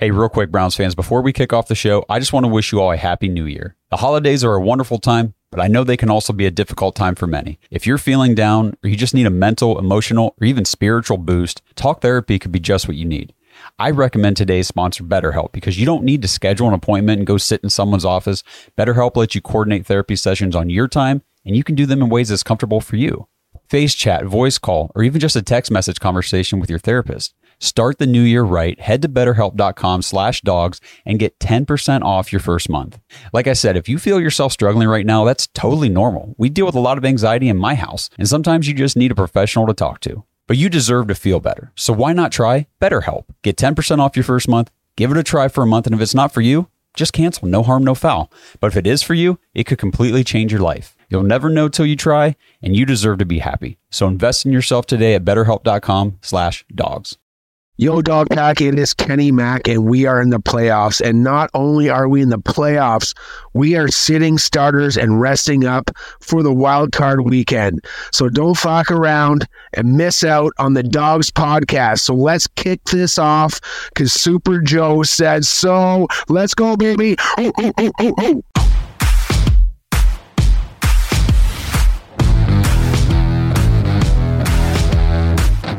Hey, real quick, Browns fans, before we kick off the show, I just want to wish you all a happy new year. The holidays are a wonderful time, but I know they can also be a difficult time for many. If you're feeling down or you just need a mental, emotional, or even spiritual boost, talk therapy could be just what you need. I recommend today's sponsor, BetterHelp, because you don't need to schedule an appointment and go sit in someone's office. BetterHelp lets you coordinate therapy sessions on your time, and you can do them in ways that's comfortable for you. Face chat, voice call, or even just a text message conversation with your therapist. Start the new year right. Head to betterhelp.com slash dogs and get 10% off your first month. Like I said, if you feel yourself struggling right now, that's totally normal. We deal with a lot of anxiety in my house, and sometimes you just need a professional to talk to. But you deserve to feel better. So why not try BetterHelp? Get 10% off your first month. Give it a try for a month, and if it's not for you, just cancel. No harm, no foul. But if it is for you, it could completely change your life. You'll never know till you try, and you deserve to be happy. So invest in yourself today at betterhelp.com slash dogs. Yo, Dog Pack, it is Kenny Mack, and we are in the playoffs. And not only are we in the playoffs, we are sitting starters and resting up for the wild card weekend. So don't fuck around and miss out on the Dawgs podcast. So let's kick this off because Super Joe said so. Let's go, baby. Ooh, ooh, ooh,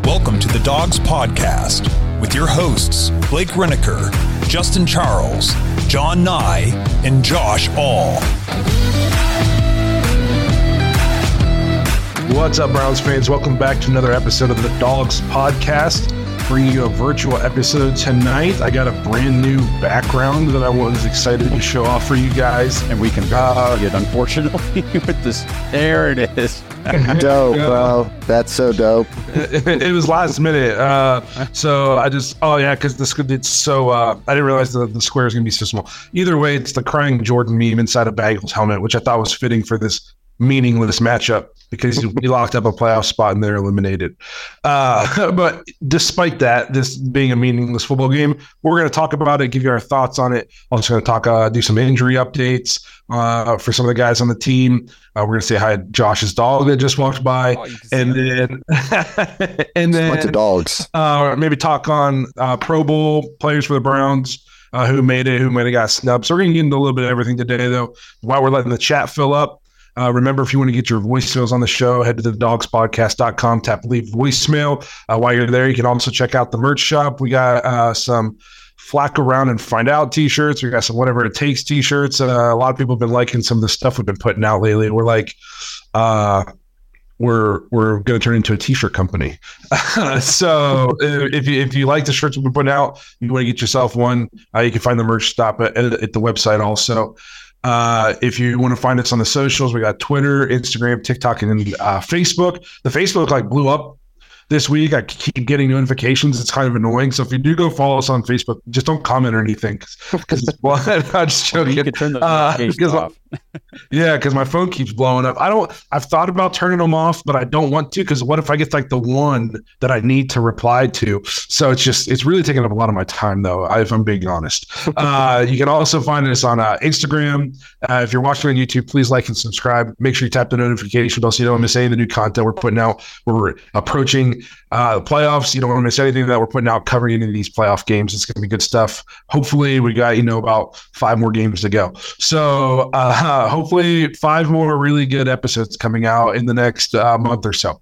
Welcome to the Dawgs Podcast with your hosts, Blake Renaker, Justin Charles, John Nye, and Josh All. What's up, Browns fans? Welcome back to another episode of the Dawgs Podcast. Bringing you a virtual episode tonight. I got a brand new background that I was excited to show off for you guys. And we can uh, it, unfortunately, with this. There it is. dope, bro. That's so dope. It, it was last minute. Uh, so I just, oh, yeah, because the it's so, uh, I didn't realize the, the square is going to be so small. Either way, it's the crying Jordan meme inside a Bagel's helmet, which I thought was fitting for this meaningless matchup because he locked up a playoff spot and they're eliminated. Uh, but despite that, this being a meaningless football game, we're going to talk about it, give you our thoughts on it. I'm also going to talk, uh, do some injury updates uh, for some of the guys on the team. Uh, we're going to say hi to Josh's dog that just walked by, oh, and then and then bunch of dogs. Uh, maybe talk on uh, Pro Bowl players for the Browns. Uh, who made it, who might have got snubbed. So we're going to get into a little bit of everything today, though, while we're letting the chat fill up. Uh, remember, if you want to get your voicemails on the show, head to the dawgspodcast.com, tap leave voicemail. Uh, while you're there, you can also check out the merch shop. We got uh, some flack around and find out t-shirts. We got some whatever it takes t-shirts. Uh, a lot of people have been liking some of the stuff we've been putting out lately. We're like, uh, we're we're going to turn into a t-shirt company. so if you if you like the shirts we've been putting out, you want to get yourself one. Uh, you can find the merch stop at, at the website also. Uh, if you want to find us on the socials, we got Twitter, Instagram, TikTok, and uh, Facebook. The Facebook like blew up this week. I keep getting notifications. It's kind of annoying. So if you do go follow us on Facebook, just don't comment or anything. Because well, I'm just joking. You can turn the uh, off. Yeah, because my phone keeps blowing up. I don't. I've thought about turning them off, but I don't want to. Because what if I get like the one that I need to reply to? So it's just it's really taking up a lot of my time, though. If I'm being honest. Uh, you can also find us on uh, Instagram. Uh, if you're watching on YouTube, please like and subscribe. Make sure you tap the notification bell so you don't miss any of the new content we're putting out. We're approaching uh, the playoffs. You don't want to miss anything that we're putting out covering any of these playoff games. It's going to be good stuff. Hopefully, we got you know about five more games to go. So uh, hopefully, five more really good episodes coming out in the next uh, month or so.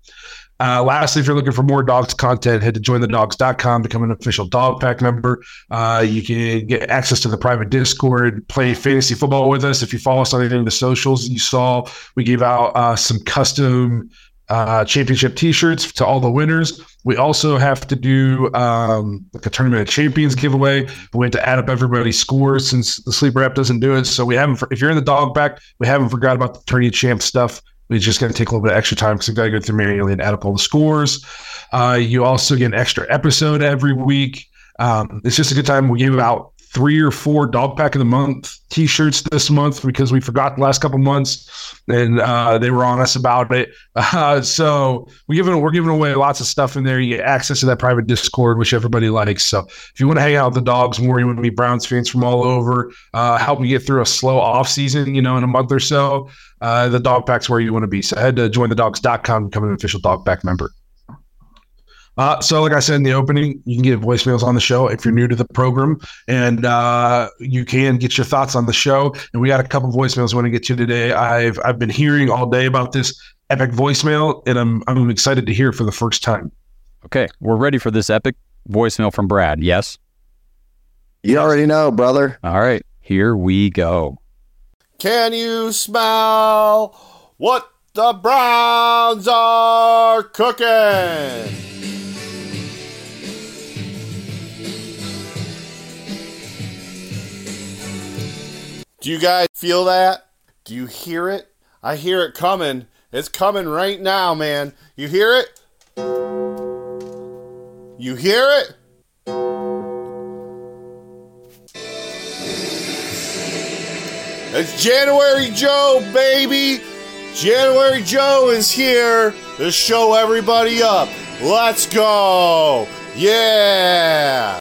Uh, lastly, if you're looking for more dogs content, head to jointhedawgs.com, become an official dog pack member. Uh, you can get access to the private Discord, play fantasy football with us. If you follow us on any of the socials, you saw we gave out uh, some custom uh, championship T-shirts to all the winners. We also have to do um, like a tournament of champions giveaway. We have to add up everybody's scores since the sleeper app doesn't do it. So we haven't. If you're in the dog pack, we haven't forgot about the tourney champ stuff. We just got to take a little bit of extra time because we've got to go through manually and add up all the scores. Uh, you also get an extra episode every week. Um, it's just a good time. We gave out three or four dog pack of the month t-shirts this month because we forgot the last couple months and uh, they were on us about it. Uh, so we giving we're giving away lots of stuff in there. You get access to that private discord which everybody likes. So if you want to hang out with the dogs more you want to be browns fans from all over uh, help me get through a slow off season you know in a month or so uh, the dog pack's where you want to be. So head to jointhedawgs.com become an official dog pack member Uh, so, like I said in the opening, you can get voicemails on the show if you're new to the program, and uh, you can get your thoughts on the show. And we got a couple voicemails we want to get to today. I've I've been hearing all day about this epic voicemail, and I'm I'm excited to hear it for the first time. Okay, we're ready for this epic voicemail from Brad. Yes. You already know, brother. All right, here we go. Can you smell what the Browns are cooking? Do you guys feel that? Do you hear it? I hear it coming. It's coming right now, man. You hear it? You hear it? It's January Joe, baby! January Joe is here to show everybody up. Let's go! Yeah!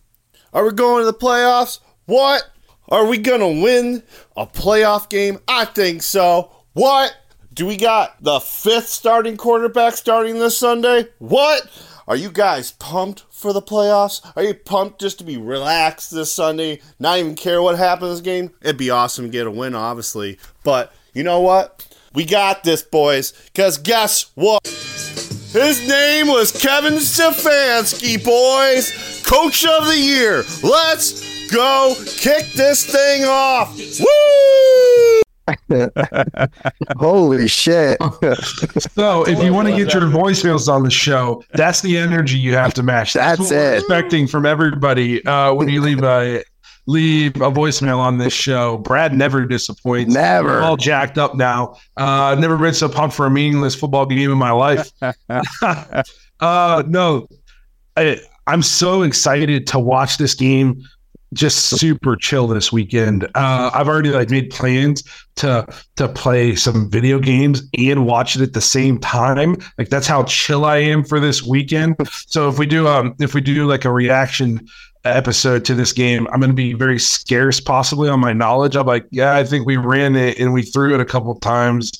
Are we going to the playoffs? What? Are we gonna win a playoff game? I think so. What? Do we got the fifth starting quarterback starting this Sunday? What? Are you guys pumped for the playoffs? Are you pumped just to be relaxed this Sunday? Not even care what happens this game? It'd be awesome to get a win, obviously. But you know what? We got this, boys. Because guess what? His name was Kevin Stefanski, boys. Coach of the year. Let's go kick this thing off. Woo! Holy shit. So, if you want to get your voicemails on the show, that's the energy you have to match. That's what we're it. Expecting from everybody uh, when you leave a leave a voicemail on this show. Brad never disappoints. Never. We're all jacked up now. Uh, I've never been so pumped for a meaningless football game in my life. uh, no, I, I'm so excited to watch this game. Just super chill this weekend. Uh, I've already like made plans to to play some video games and watch it at the same time. Like that's how chill I am for this weekend. So if we do um if we do like a reaction episode to this game, I'm going to be very scarce possibly on my knowledge. I'm like, yeah, I think we ran it and we threw it a couple times.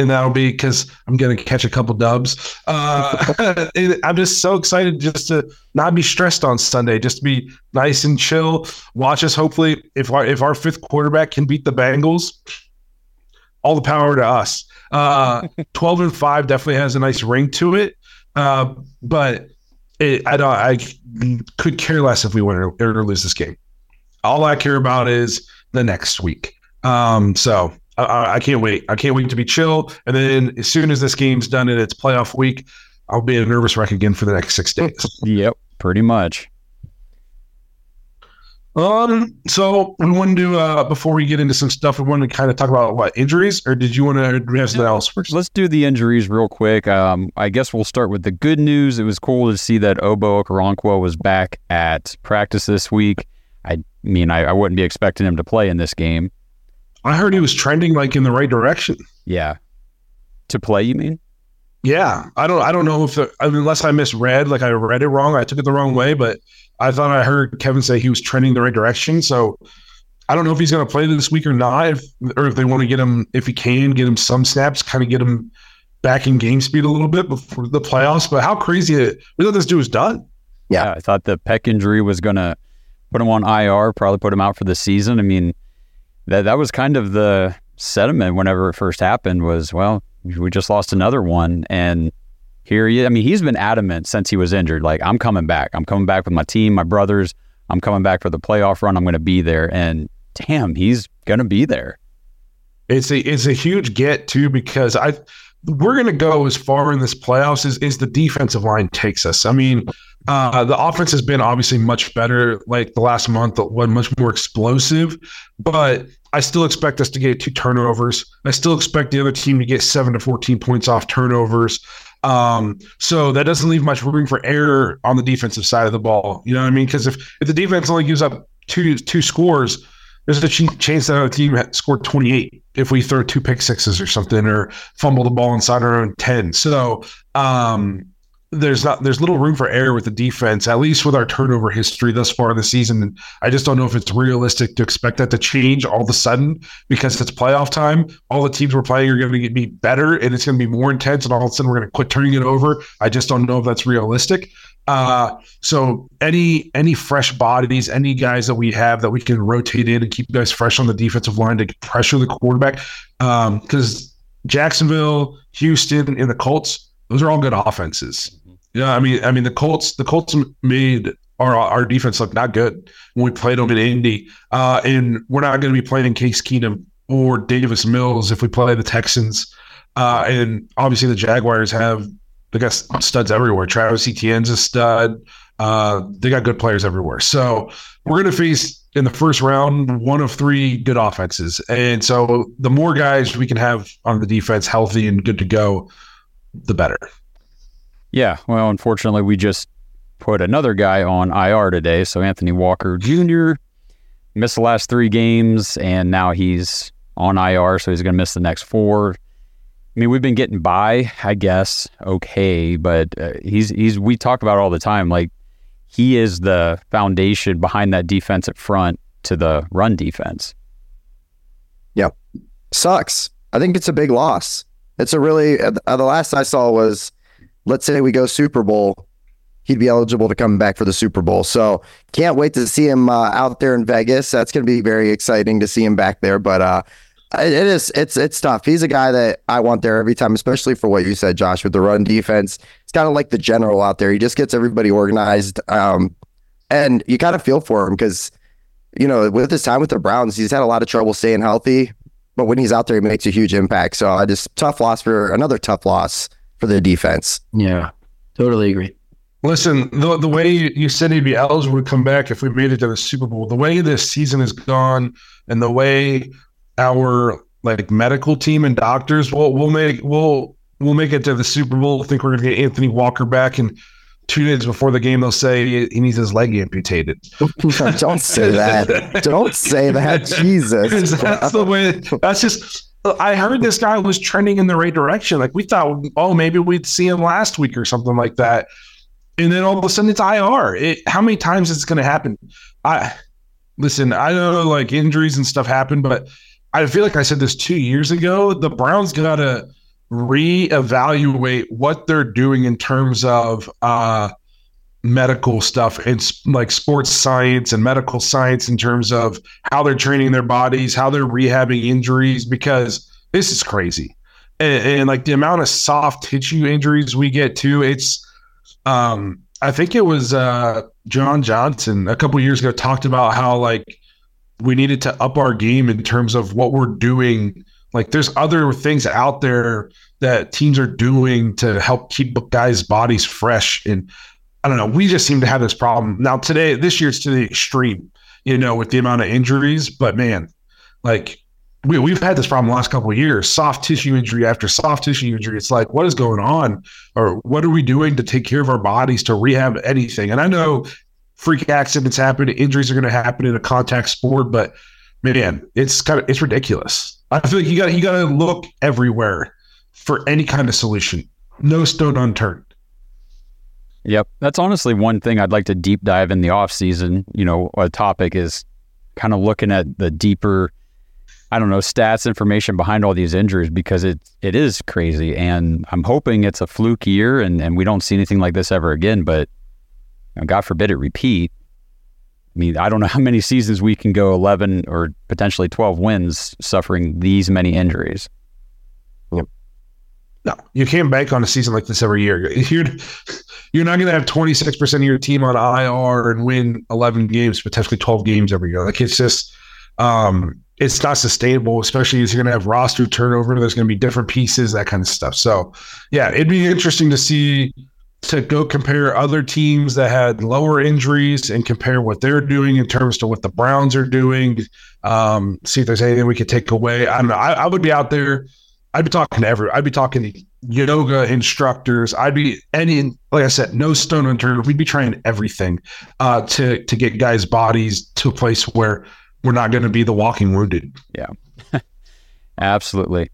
And that'll be because I'm going to catch a couple dubs. Uh, I'm just so excited just to not be stressed on Sunday, just to be nice and chill. Watch us. Hopefully, if our if our fifth quarterback can beat the Bengals, all the power to us. Uh, 12 and 5 definitely has a nice ring to it. Uh, but it, I don't I could care less if we win or, or lose this game. All I care about is the next week. Um, so I, I can't wait. I can't wait to be chill. And then as soon as this game's done and it's playoff week, I'll be a nervous wreck again for the next six days. Yep, pretty much. Um, so we want to uh before we get into some stuff, we want to kind of talk about what injuries, or did you want to do we have something else first? Let's do the injuries real quick. Um, I guess we'll start with the good news. It was cool to see that Ogbo Okoronkwo was back at practice this week. I mean, I, I wouldn't be expecting him to play in this game. I heard he was trending like in the right direction. Yeah. To play, you mean? Yeah, I don't. I don't know if the, unless I misread, like I read it wrong, I took it the wrong way. But I thought I heard Kevin say he was trending the right direction. So I don't know if he's going to play this week or not, if, or if they want to get him, if he can, get him some snaps, kind of get him back in game speed a little bit before the playoffs. But how crazy it! We thought this dude was done. Yeah. I thought the pec injury was going to put him on IR, probably put him out for the season. I mean, that that was kind of the sentiment whenever it first happened was, well, we just lost another one. And here he, I mean, he's been adamant since he was injured. Like, I'm coming back. I'm coming back with my team, my brothers. I'm coming back for the playoff run. I'm going to be there. And damn, he's going to be there. It's a it's a huge get too because I we're going to go as far in this playoffs as, as the defensive line takes us. I mean, uh, the offense has been obviously much better like the last month, much more explosive, but I still expect us to get two turnovers. I still expect the other team to get seven to 14 points off turnovers. Um, so that doesn't leave much room for error on the defensive side of the ball. You know what I mean? Because if, if the defense only gives up two two scores, there's a ch- chance that our team scored 28 if we throw two pick sixes or something or fumble the ball inside our own 10. So um, there's not there's little room for error with the defense, at least with our turnover history thus far in the season. And I just don't know if it's realistic to expect that to change all of a sudden because it's playoff time. All the teams we're playing are going to be better and it's going to be more intense, and all of a sudden we're going to quit turning it over. I just don't know if that's realistic. Uh, so any any fresh bodies, any guys that we have that we can rotate in and keep guys fresh on the defensive line to pressure the quarterback. Because um, Jacksonville, Houston, and the Colts, those are all good offenses. Yeah, I mean, I mean the Colts, the Colts made our our defense look not good when we played them in Indy, uh, and we're not going to be playing Case Keenum or Davis Mills if we play the Texans. Uh, and obviously the Jaguars have they got studs everywhere. Travis Etienne's a stud. Uh, they got good players everywhere. So we're going to face in the first round one of three good offenses, and so the more guys we can have on the defense healthy and good to go, the better. Yeah. Well, unfortunately, we just put another guy on IR today. So Anthony Walker Jr. missed the last three games, and now he's on IR, so he's going to miss the next four. I mean, we've been getting by, I guess, okay, but uh, he's he's we talk about all the time. Like he is the foundation behind that defensive front to the run defense. Yep, sucks. I think it's a big loss. It's a really uh, the last I saw was, let's say we go Super Bowl, he'd be eligible to come back for the Super Bowl. So can't wait to see him uh, out there in Vegas. That's going to be very exciting to see him back there. But uh, it is. It's it's tough. He's a guy that I want there every time, especially for what you said, Josh, with the run defense. It's kind of like the general out there. He just gets everybody organized, um, and you kind of feel for him because you know with his time with the Browns, he's had a lot of trouble staying healthy. But when he's out there, he makes a huge impact. So I just tough loss for another tough loss for the defense. Yeah, totally agree. Listen, the the way you said he'd be eligible to come back if we made it to the Super Bowl, the way this season has gone, and the way our like medical team and doctors will we'll make we'll we'll make it to the Super Bowl. I think we're gonna get Anthony Walker back and two days before the game they'll say he needs his leg amputated. Don't say that. Don't say that. Jesus. that's the way that's just I heard this guy was trending in the right direction. Like we thought, oh, maybe we'd see him last week or something like that. And then all of a sudden it's IR. It, how many times is it going to happen? I listen. I know like injuries and stuff happen, but I feel like I said this two years ago. The Browns got to reevaluate what they're doing in terms of uh, medical stuff and like sports science and medical science in terms of how they're training their bodies, how they're rehabbing injuries, because this is crazy. And, and like the amount of soft tissue injuries we get too, it's, um, I think it was uh, John Johnson a couple years ago talked about how like we needed to up our game in terms of what we're doing. Like there's other things out there that teams are doing to help keep guys' bodies fresh. And I don't know, we just seem to have this problem. Now today, this year's to the extreme, you know, with the amount of injuries. But man, like we, we've had this problem the last couple years soft tissue injury after soft tissue injury it's like what is going on or what are we doing to take care of our bodies to rehab anything and i know freak accidents happen, injuries are going to happen in a contact sport. But man, it's kind of it's ridiculous. I feel like you got you got to look everywhere for any kind of solution. No stone unturned. Yep, that's honestly one thing I'd like to deep dive in the off season. You know, a topic is kind of looking at the deeper, I don't know, stats information behind all these injuries because it it is crazy, and I'm hoping it's a fluke year and and we don't see anything like this ever again. But know, God forbid it repeat. I mean, I don't know how many seasons we can go 11 or potentially 12 wins suffering these many injuries. No, you can't bank on a season like this every year. You're, you're not going to have 26% of your team on IR and win 11 games, potentially 12 games every year. Like it's just, um, it's not sustainable, especially as you're going to have roster turnover. There's going to be different pieces, that kind of stuff. So, yeah, it'd be interesting to see to go compare other teams that had lower injuries and compare what they're doing in terms to what the Browns are doing. Um, see if there's anything we could take away. I don't know. I, I would be out there. I'd be talking to every. I'd be talking to yoga instructors. I'd be any. Like I said, no stone unturned. We'd be trying everything uh, to to get guys' bodies to a place where we're not going to be the walking wounded. Yeah, absolutely.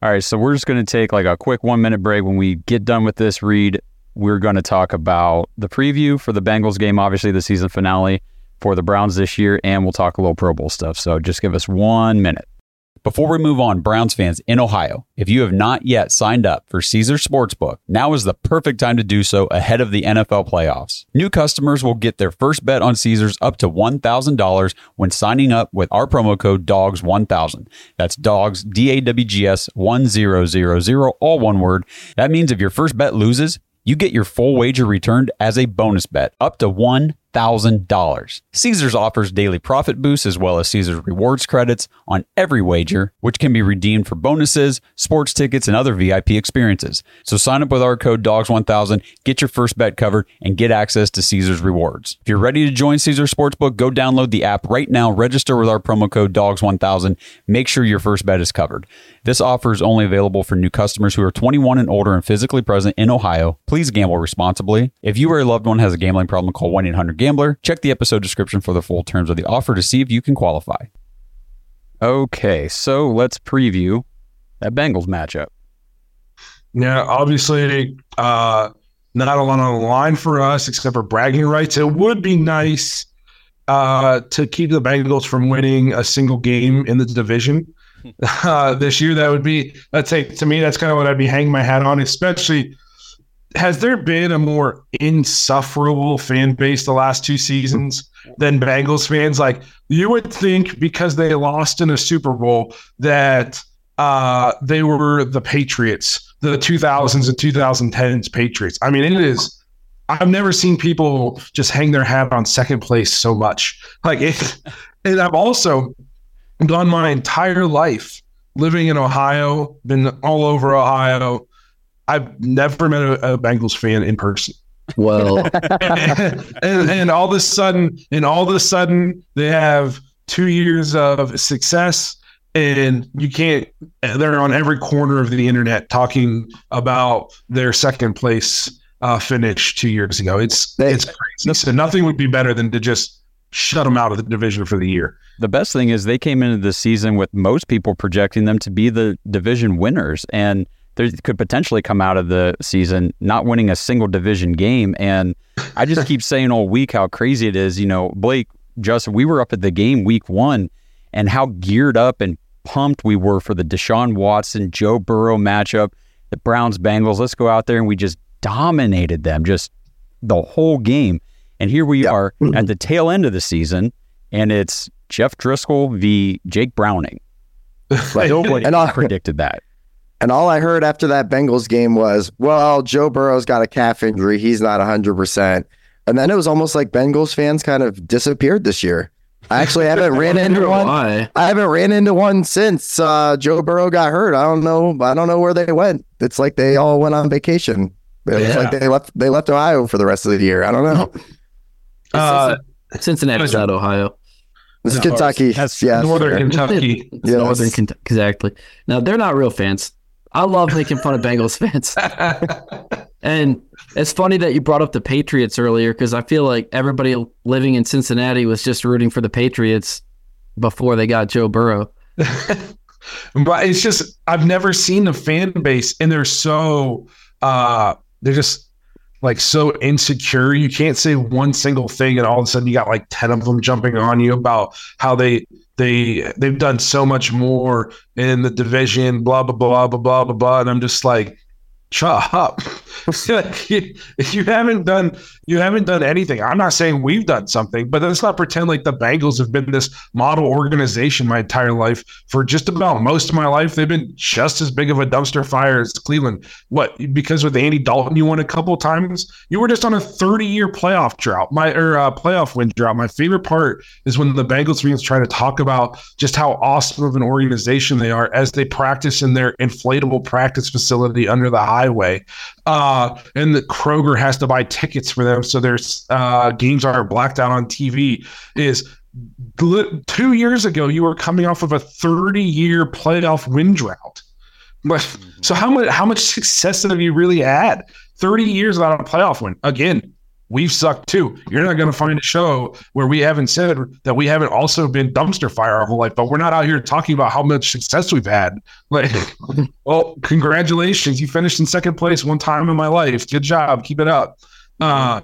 All right, so we're just going to take like a quick one minute break. When we get done with this read, we're going to talk about the preview for the Bengals game, obviously the season finale for the Browns this year, and we'll talk a little Pro Bowl stuff. So just give us one minute. Before we move on, Browns fans in Ohio, if you have not yet signed up for Caesar Sportsbook, now is the perfect time to do so ahead of the NFL playoffs. New customers will get their first bet on Caesars up to $1,000 when signing up with our promo code DAWGS1000. That's DAWGS, D A W G S 1000, all one word. That means if your first bet loses, you get your full wager returned as a bonus bet up to one $1,000. Caesars offers daily profit boosts as well as Caesars rewards credits on every wager, which can be redeemed for bonuses, sports tickets, and other VIP experiences. So sign up with our code DAWGS1000, get your first bet covered, and get access to Caesars rewards. If you're ready to join Caesars Sportsbook, go download the app right now, register with our promo code DAWGS1000, make sure your first bet is covered. This offer is only available for new customers who are 21 and older and physically present in Ohio. Please gamble responsibly. If you or a loved one has a gambling problem, call 1 800 Gambler. Check the episode description for the full terms of the offer to see if you can qualify. Okay, so let's preview that Bengals matchup. Yeah, obviously, uh, not a lot on the line for us except for bragging rights. It would be nice uh, to keep the Bengals from winning a single game in the division uh, this year. That would be, let's say, to me, that's kind of what I'd be hanging my hat on, especially has there been a more insufferable fan base the last two seasons than Bengals fans? Like you would think because they lost in a Super Bowl that uh, they were the Patriots, the 2000s and 2010s Patriots. I mean, it is. I've never seen people just hang their hat on second place so much. Like it, and I've also done my entire life living in Ohio, been all over Ohio I've never met a, a Bengals fan in person. Well, and, and, and all of a sudden, and all of a sudden, they have two years of success, and you can't. They're on every corner of the internet talking about their second place uh, finish two years ago. It's they, it's crazy. So nothing would be better than to just shut them out of the division for the year. The best thing is they came into the season with most people projecting them to be the division winners, and they could potentially come out of the season not winning a single division game. And I just keep saying all week how crazy it is. You know, Blake, Justin, we were up at the game week one and how geared up and pumped we were for the Deshaun Watson, Joe Burrow matchup, the Browns Bengals. Let's go out there and we just dominated them just the whole game. And here we are mm-hmm. at the tail end of the season, and it's Jeff Driskel v. Jake Browning. Nobody and I, predicted that. And all I heard after that Bengals game was, well, Joe Burrow's got a calf injury. He's not 100%. And then it was almost like Bengals fans kind of disappeared this year. I actually haven't ran into one. Why. I haven't ran into one since uh, Joe Burrow got hurt. I don't know. I don't know where they went. It's like they all went on vacation. It's yeah. like they left. They left Ohio for the rest of the year. I don't know. Uh, Cincinnati's not Ohio. This is Kentucky. That's yes. Northern Kentucky. yes. Northern Kentucky. Exactly. Now they're not real fans. I love making fun of Bengals fans. and it's funny that you brought up the Patriots earlier because I feel like everybody living in Cincinnati was just rooting for the Patriots before they got Joe Burrow. but it's just I've never seen a fan base and they're so uh they're just like so insecure. You can't say one single thing and all of a sudden you got like 10 of them jumping on you about how they they they've done so much more in the division, blah blah blah blah blah blah blah. And I'm just like, shut up. you, you haven't done you haven't done anything. I'm not saying we've done something, but let's not pretend like the Bengals have been this model organization my entire life. For just about most of my life, they've been just as big of a dumpster fire as Cleveland. What? Because with Andy Dalton, you won a couple times. You were just on a 30 year playoff drought, my or uh, playoff win drought. My favorite part is when the Bengals fans try to talk about just how awesome of an organization they are as they practice in their inflatable practice facility under the highway. Uh, and the Kroger has to buy tickets for so their uh, games are blacked out on TV. Is two years ago you were coming off of a 30 year playoff win drought. But mm-hmm. so how much how much success have you really had? 30 years without a playoff win. Again, we've sucked too. You're not going to find a show where we haven't said that we haven't also been dumpster fire our whole life, but we're not out here talking about how much success we've had. Like, well, congratulations. You finished in second place one time in my life. Good job. Keep it up. Uh,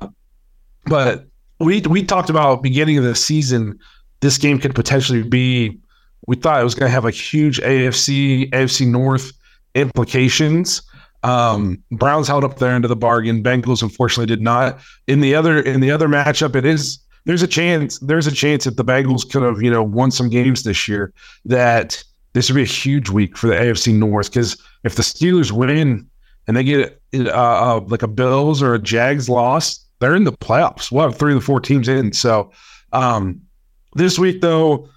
but we we talked about beginning of the season. This game could potentially be we thought it was going to have like huge AFC AFC North implications. Um, Browns held up their end of the bargain. Bengals unfortunately did not. In the other in the other matchup, it is there's a chance there's a chance if the Bengals could have you know won some games this year that this would be a huge week for the AFC North because if the Steelers win and they get uh, uh, like a Bills or a Jags loss, they're in the playoffs. We'll have three of the four teams in. So um, this week though.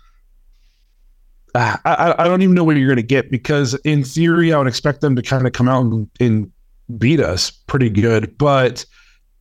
I, I, don't even know what you're going to get because in theory I would expect them to kind of come out and, and beat us pretty good, but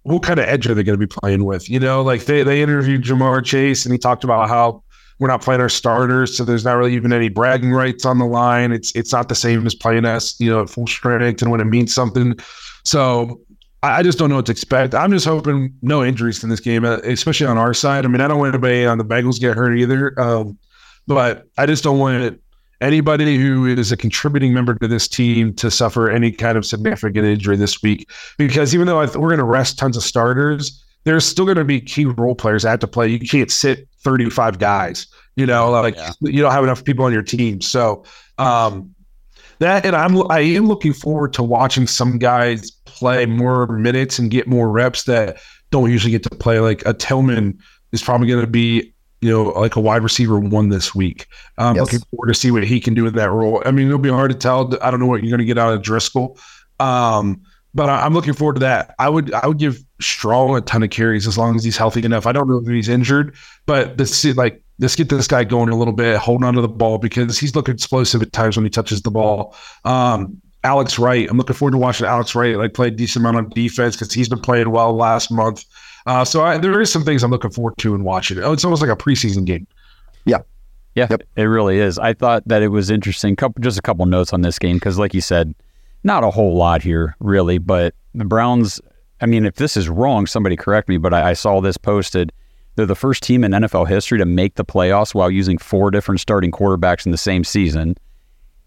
what kind of edge are they going to be playing with? You know, like they, they interviewed Ja'Marr Chase and he talked about how we're not playing our starters, so there's not really even any bragging rights on the line. It's it's not the same as playing us, you know, at full strength and when it means something. So I, I just don't know what to expect. I'm just hoping no injuries in this game, uh, especially on our side. I mean, I don't want anybody on the Bengals get hurt either, um, but I just don't want anybody who is a contributing member to this team to suffer any kind of significant injury this week. Because even though th- we're going to rest tons of starters, there's still going to be key role players that have to play. You can't sit 35 guys, you know, like yeah. you don't have enough people on your team. So, um, that and I'm I am looking forward to watching some guys play more minutes and get more reps that don't usually get to play. Like a Tillman is probably going to be you know like a wide receiver one this week. I'm yes. looking forward to see what he can do in that role. I mean, it'll be hard to tell. I don't know what you're going to get out of Driskel. Um, but I'm looking forward to that. I would I would give Strong a ton of carries as long as he's healthy enough. I don't know if he's injured, but this like let's get this guy going a little bit, holding onto the ball because he's looking explosive at times when he touches the ball. Um, Alex Wright, I'm looking forward to watching Alex Wright like play a decent amount of defense because he's been playing well last month. Uh, so I, there is some things I'm looking forward to and watching. Oh, it's almost like a preseason game. Yeah. Yeah, yep. it really is. I thought that it was interesting. Couple, just a couple notes on this game because, like you said, not a whole lot here, really. But the Browns, I mean, if this is wrong, somebody correct me, but I, I saw this posted. They're the first team in NFL history to make the playoffs while using four different starting quarterbacks in the same season.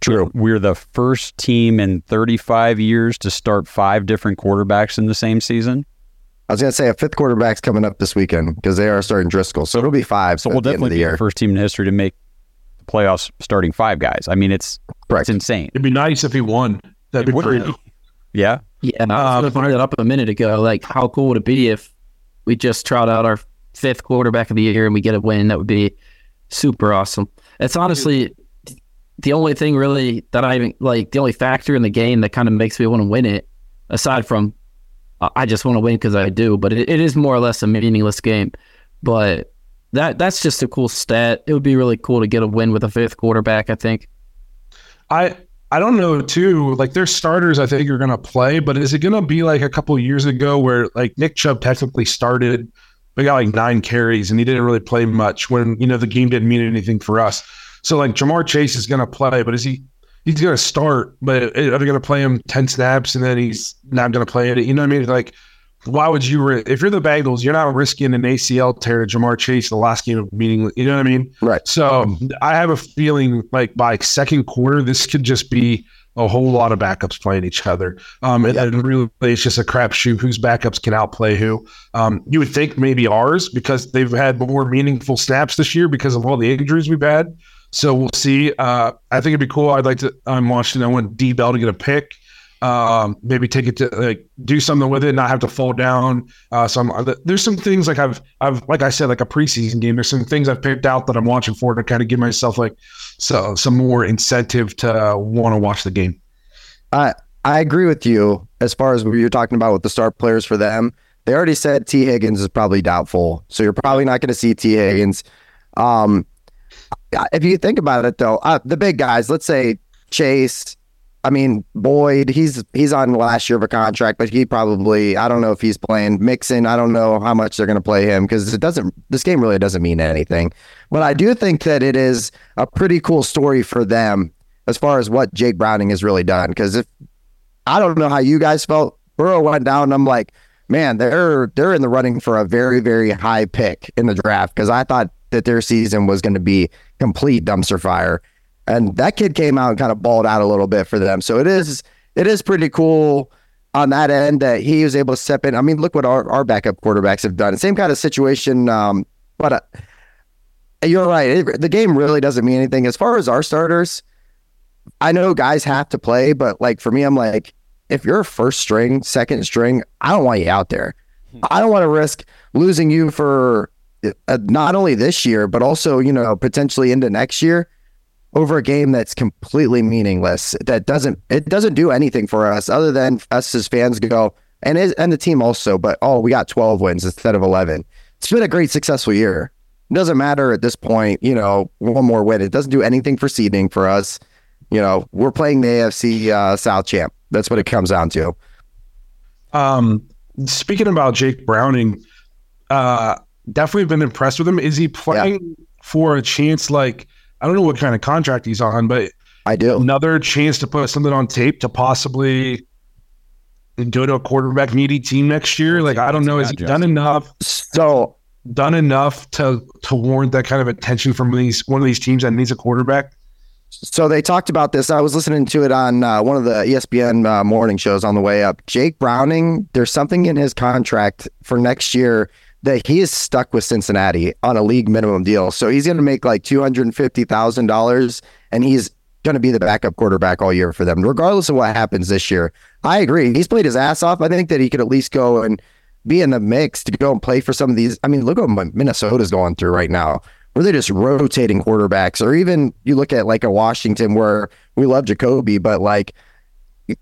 True. We're the first team in 35 years to start five different quarterbacks in the same season. I was going to say a fifth quarterback's coming up this weekend because they are starting Driskel. So it'll be five. So we'll definitely the be year. the first team in history to make the playoffs starting five guys. I mean, it's, Correct. it's insane. It'd be nice if he won. That'd be pretty. Yeah. Yeah. And I was um, going to bring that up a minute ago. Like, how cool would it be if we just trot out our fifth quarterback of the year and we get a win? That would be super awesome. It's honestly the only thing really that I even like, the only factor in the game that kind of makes me want to win it, aside from I just want to win because I do, but it, it is more or less a meaningless game. But that that's just a cool stat. It would be really cool to get a win with a fifth quarterback. I think. I I don't know too. Like their starters, I think are going to play, but is it going to be like a couple years ago where like Nick Chubb technically started, but got like nine carries and he didn't really play much when you know the game didn't mean anything for us. So like Ja'Marr Chase is going to play, but is he? He's going to start, but are they going to play him ten snaps and then he's not going to play it? You know what I mean? Like why would you if you're the Bengals, you're not risking an ACL tear to Ja'Marr Chase the last game of meeting. You know what I mean? Right. So I have a feeling like by second quarter, this could just be a whole lot of backups playing each other. Um, and, yep. really, it's just a crapshoot whose backups can outplay who. Um, you would think maybe ours because they've had more meaningful snaps this year because of all the injuries we've had. So we'll see. Uh, I think it'd be cool. I'd like to. I'm watching. I want D Bell to get a pick um, maybe take it to like do something with it, not have to fall down. Uh, some there's some things like I've I've like I said like a preseason game. There's some things I've picked out that I'm watching for to kind of give myself like so some more incentive to uh, want to watch the game. I I agree with you as far as what you're talking about with the start players for them. They already said Tee Higgins is probably doubtful, so you're probably not going to see Tee Higgins. Um, if you think about it though, uh, the big guys, let's say Chase, I mean, Boyd, he's he's on last year of a contract, but he probably I don't know if he's playing Mixon. I don't know how much they're going to play him because it doesn't. This game really doesn't mean anything. But I do think that it is a pretty cool story for them as far as what Jake Browning has really done. Because if I don't know how you guys felt, Burrow went down. I'm like, man, they're they're in the running for a very very high pick in the draft because I thought that their season was going to be complete dumpster fire. And that kid came out and kind of balled out a little bit for them. So it is it is pretty cool on that end that he was able to step in. I mean, look what our, our backup quarterbacks have done. Same kind of situation. Um, but uh, You're right. It, the game really doesn't mean anything. As far as our starters, I know guys have to play, but like for me, I'm like, if you're first string, second string, I don't want you out there. I don't want to risk losing you for uh, not only this year, but also, you know, potentially into next year over a game that's completely meaningless. That doesn't, it doesn't do anything for us other than us as fans go, and, it, and the team also, but oh, we got 12 wins instead of 11. It's been a great, successful year. It doesn't matter at this point, you know, one more win. It doesn't do anything for seeding for us. You know, we're playing the AFC uh, South champ. That's what it comes down to. Um, speaking about Jake Browning, uh, definitely been impressed with him. Is he playing yeah. for a chance? Like, I don't know what kind of contract he's on, but I do another chance to put something on tape to possibly go to a quarterback needy team next year. Like, I don't know. Has he done enough? So done enough to to warrant that kind of attention from these one of these teams that needs a quarterback? So they talked about this. I was listening to it on uh, one of the ESPN uh, morning shows on the way up. Jake Browning, there's something in his contract for next year that he is stuck with Cincinnati on a league minimum deal. So he's going to make like $250,000 and he's going to be the backup quarterback all year for them, regardless of what happens this year. I agree. He's played his ass off. I think that he could at least go and be in the mix to go and play for some of these. I mean, look what Minnesota's going through right now where they're just rotating quarterbacks, or even you look at like a Washington where we love Jacoby, but like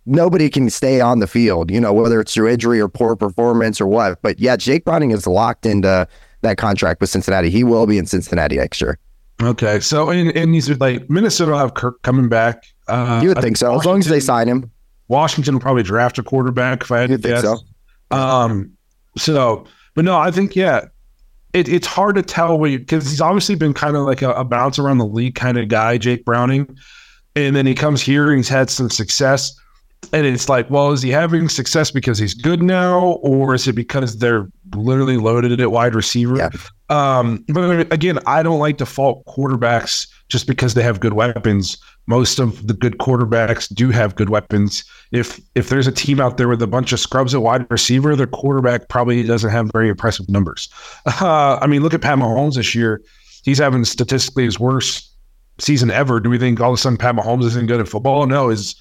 nobody can stay on the field, you know, whether it's through injury or poor performance or what. But yeah, Jake Browning is locked into that contract with Cincinnati. He will be in Cincinnati next year. Okay. So, and, and these are like Minnesota will have Kirk coming back. Uh, you would think so, as long as they sign him. Washington will probably draft a quarterback if I had to guess. So. Um, so, but no, I think, yeah, it, it's hard to tell because he's obviously been kind of like a, a bounce around the league kind of guy, Jake Browning. And then he comes here and he's had some success. And it's like, well, is he having success because he's good now, or is it because they're literally loaded at wide receiver? Yeah. Um, but again, I don't like to fault quarterbacks just because they have good weapons most of the good quarterbacks do have good weapons. If if there's a team out there with a bunch of scrubs at wide receiver, their quarterback probably doesn't have very impressive numbers. Uh, I mean, look at Pat Mahomes this year; he's having statistically his worst season ever. Do we think all of a sudden Pat Mahomes isn't good at football? No, his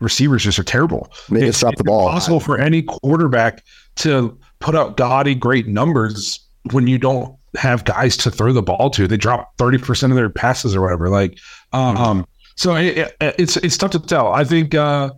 receivers just are terrible. They just drop the ball. Possible for any quarterback to put up gaudy great numbers when you don't have guys to throw the ball to. They drop thirty percent of their passes or whatever. Like, um, so it, it's it's tough to tell. I think, uh,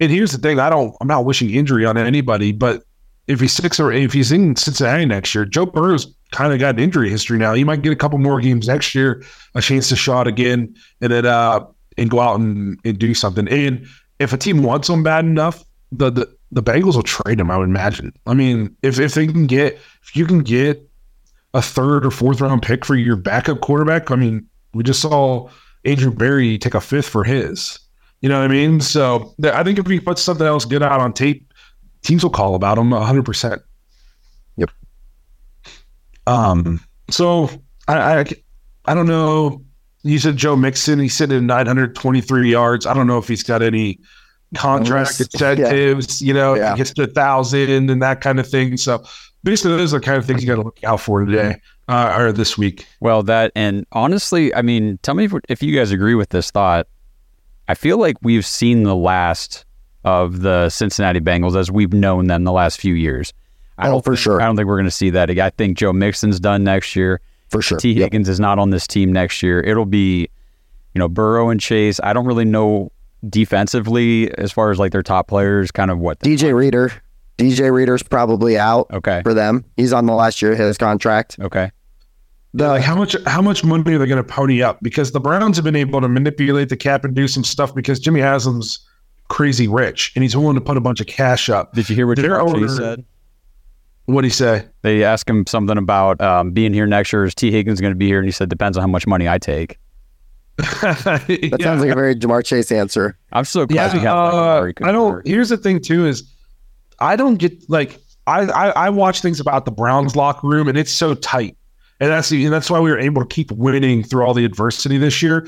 and here's the thing: I don't, I'm not wishing injury on anybody, but if he's six or if he's in Cincinnati next year, Joe Burrow's kind of got an injury history now. He might get a couple more games next year, a chance to shot again, and then uh, and go out and, and do something. And if a team wants him bad enough, the, the the Bengals will trade him. I would imagine. I mean, if if they can get if you can get a third or fourth round pick for your backup quarterback, I mean, we just saw Andrew Berry take a fifth for his. You know what I mean? So I think if he puts something else good out on tape, teams will call about him 100%. Yep. Um. So I, I, I don't know. You said Joe Mixon. He's sitting at 923 yards. I don't know if he's got any contract incentives. Yeah. You know, yeah. he gets to a thousand and that kind of thing. So basically, those are the kind of things you got to look out for today uh, or this week. Well, that and honestly, I mean, tell me if, if you guys agree with this thought. I feel like we've seen the last of the Cincinnati Bengals as we've known them the last few years. I oh, for think, sure. I don't think we're going to see that. I think Joe Mixon's done next year. For sure. Tee Higgins yep. is not on this team next year. It'll be, you know, Burrow and Chase. I don't really know defensively as far as like their top players, kind of what DJ Reader. DJ Reader's probably out. Okay. For them, he's on the last year of his contract. Okay. The, like how much how much money are they going to pony up? Because the Browns have been able to manipulate the cap and do some stuff because Jimmy Haslam's crazy rich and he's willing to put a bunch of cash up. Did you hear what Their owner, said? What did he say? They asked him something about um, being here next year. Is Tee Higgins going to be here? And he said, depends on how much money I take. that yeah. sounds like a very Ja'Marr Chase answer. I'm so glad yeah, have. Like, uh, I don't. Here's the thing too: is I don't get like I, I I watch things about the Browns locker room and it's so tight and that's and that's why we were able to keep winning through all the adversity this year.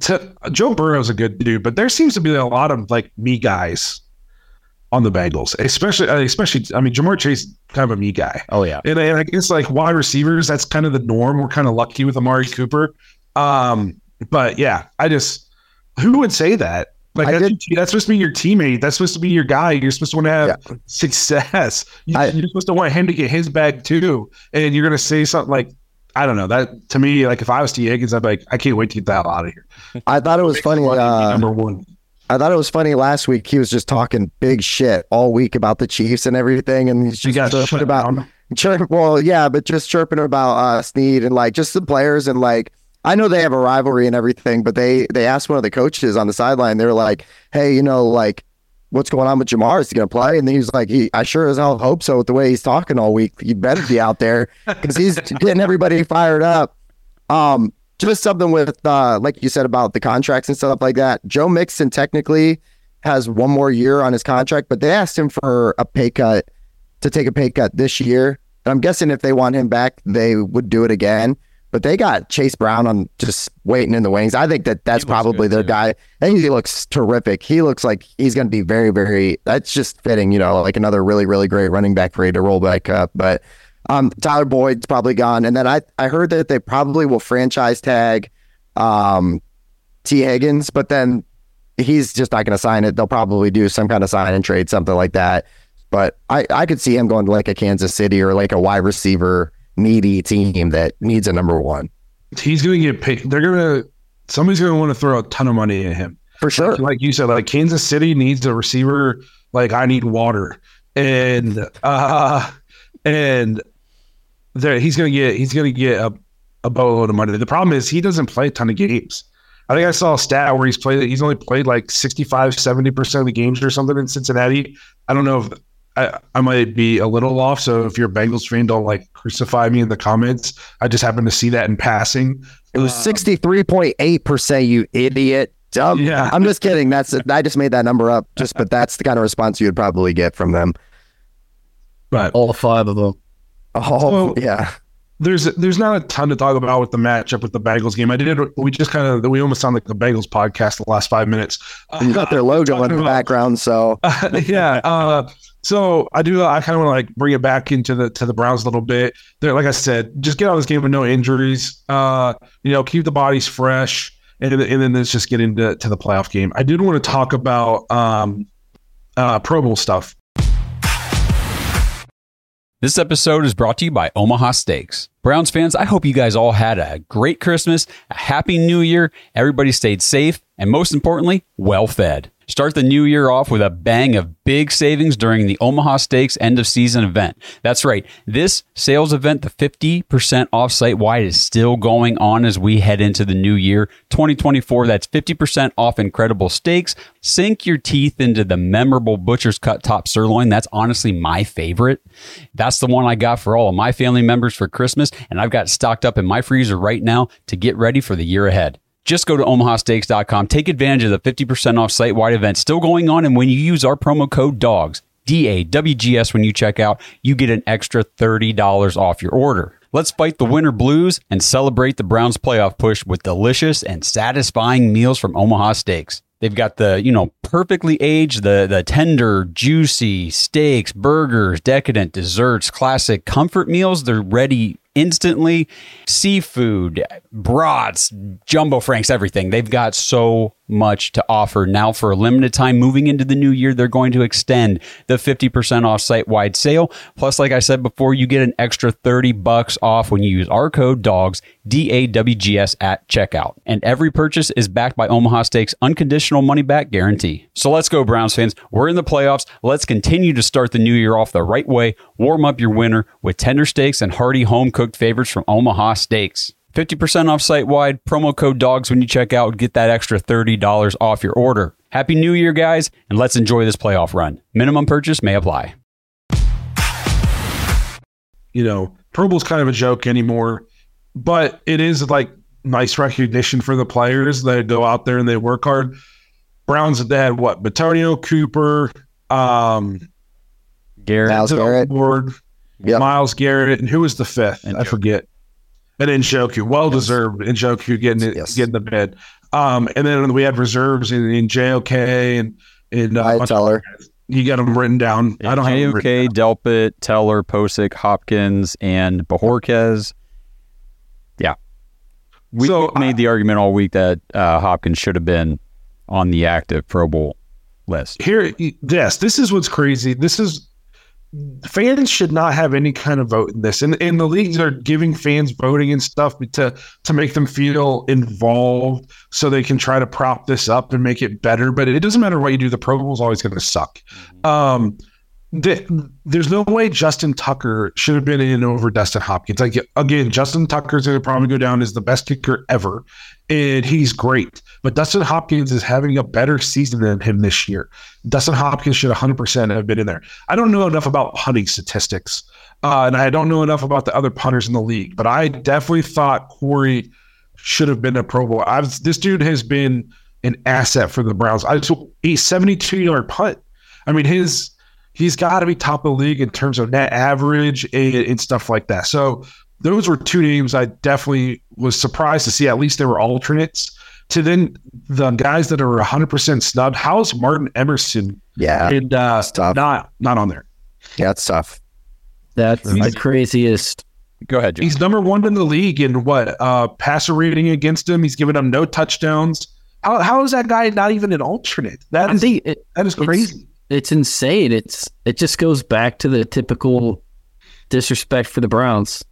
To, Joe Burrow's a good dude, but there seems to be a lot of like me guys on the Bengals, especially uh, especially. I mean, Ja'Marr Chase kind of a me guy, Oh yeah. and, and I guess like wide receivers, that's kind of the norm. We're kind of lucky with Amari Cooper, um, but yeah, I just who would say that? Like that's, that's supposed to be your teammate. That's supposed to be your guy. You're supposed to want to have success. You, you're supposed to want him to get his bag too. And you're gonna say something like, I don't know. That to me, like if I was Tee Higgins, I'd be like, I can't wait to get the hell out of here. I thought it was funny. Uh, Number one. I thought it was funny last week. He was just talking big shit all week about the Chiefs and everything, and he's just got chirping about down. chirp, well, yeah, but just chirping about uh, Sneed and like just the players and like I know they have a rivalry and everything, but they they asked one of the coaches on the sideline. They were like, "Hey, you know, like what's going on with Ja'Marr? Is he going to play?" And then he's like, "He, I sure as hell hope so. With the way he's talking all week, he better be out there because he's getting everybody fired up." Um, just something with uh, like you said about the contracts and stuff like that. Joe Mixon technically has one more year on his contract, but they asked him for a pay cut to take a pay cut this year. And I'm guessing if they want him back, they would do it again. But they got Chase Brown on just waiting in the wings. I think that that's probably their too. guy. I think he looks terrific. He looks like he's going to be very, very. That's just fitting, you know, like another really, really great running back for you to roll back up. But um, Tyler Boyd's probably gone, and then I I heard that they probably will franchise tag um, Tee Higgins, but then he's just not going to sign it. They'll probably do some kind of sign and trade, something like that. But I, I could see him going to like a Kansas City or like a wide receiver needy team that needs a number one He's gonna get paid. They're gonna somebody's gonna want to throw a ton of money at him. for sure. Like you said, like Kansas City needs a receiver. Like I need water, and uh, and there he's gonna get he's gonna get a, a boatload of money. The problem is he doesn't play a ton of games. I think I saw a stat where he's played. He's only played like 65, 70 percent of the games or something in Cincinnati. I don't know if I, I might be a little off. So if you're a Bengals fan, don't like crucify me in the comments. I just happened to see that in passing. It was sixty three point eight percent. You idiot. Dumb. Yeah. I'm just kidding. That's I just made that number up. Just but that's the kind of response you would probably get from them. But All five of them. Oh So- yeah. there's there's not a ton to talk about with the matchup with the Bengals game. I did we just kind of we almost sound like the Bengals podcast the last five minutes. You got their logo in the about- background, so yeah. Uh, so I do. I kind of want to like bring it back into the to the Browns a little bit. There, like I said, just get out of this game with no injuries. Uh, you know, keep the bodies fresh, and then- and then let's just get into to the playoff game. I did want to talk about um, uh, Pro Bowl stuff. This episode is brought to you by Omaha Steaks. Browns fans, I hope you guys all had a great Christmas, a happy new year, everybody stayed safe, and most importantly, well fed. Start the new year off with a bang of big savings during the Omaha Steaks end of season event. That's right. This sales event, the 50% off site wide, is still going on as we head into the new year 2024. That's 50% off incredible steaks. Sink your teeth into the memorable butcher's cut top sirloin. That's honestly my favorite. That's the one I got for all of my family members for Christmas, and I've got stocked up in my freezer right now to get ready for the year ahead. Just go to omahasteaks.com. Take advantage of the 50% off site wide event still going on. And when you use our promo code DAWGS, D A W G S, when you check out, you get an extra $30 off your order. Let's fight the winter blues and celebrate the Browns playoff push with delicious and satisfying meals from Omaha Steaks. They've got the, you know, perfectly aged, the the tender, juicy steaks, burgers, decadent desserts, classic comfort meals. They're ready instantly. Seafood, brats, jumbo franks, everything. They've got so much to offer. Now for a limited time moving into the new year, they're going to extend the 50% off site wide sale. Plus, like I said before, you get an extra 30 bucks off when you use our code DAWGS, D A W G S at checkout. And every purchase is backed by Omaha Steaks unconditional money back guarantee. So let's go, Browns fans. We're in the playoffs. Let's continue to start the new year off the right way. Warm up your winter with tender steaks and hearty home cooked favorites from Omaha Steaks. 50% off site wide, promo code DAWGS when you check out. Get that extra $30 off your order. Happy New Year, guys, and let's enjoy this playoff run. Minimum purchase may apply. You know, Pro Bowl's kind of a joke anymore, but it is like nice recognition for the players that go out there and they work hard. Browns they had what? Bitonio, Cooper, um, Garrett. Myles Garrett. board, Yep. Myles Garrett, and who was the fifth? And I Njoku. forget. And Njoku, well deserved. Njoku getting it, Yes. getting the bid. Um, and then we had reserves in, in JOK and in uh, Teller. You got them written down. I don't have JOK, Delpit, Teller, Pocic, Hopkins, and Bojorquez. Yeah. We So, we've made the argument all week that uh, Hopkins should have been on the active Pro Bowl list. here yes this is what's crazy this is fans should not have any kind of vote in this. And, and the leagues are giving fans voting and stuff to to make them feel involved so they can try to prop this up and make it better. But it doesn't matter what you do the pro bowl is always going to suck um th- there's no way Justin Tucker should have been in over Dustin Hopkins. Like again, Justin Tucker's going to probably go down as the best kicker ever, and he's great. But Dustin Hopkins is having a better season than him this year. Dustin Hopkins should 100% have been in there. I don't know enough about punting statistics, uh, and I don't know enough about the other punters in the league, but I definitely thought Corey should have been a Pro Bowl. Was, this dude has been an asset for the Browns. I took a 72 yard punt. I mean, his he's got to be top of the league in terms of net average and, and stuff like that. So those were two names I definitely was surprised to see. At least they were alternates. To then the guys that are 100% snubbed. How's Martin Emerson Yeah. and uh, tough. not not on there? Yeah, it's tough. That's the craziest. Go ahead, John. He's number one in the league in what uh, passer rating against him. He's given him no touchdowns. How, how is that guy not even an alternate? That I is think it, that is it's- crazy. It's insane. It's it just goes back to the typical disrespect for the Browns.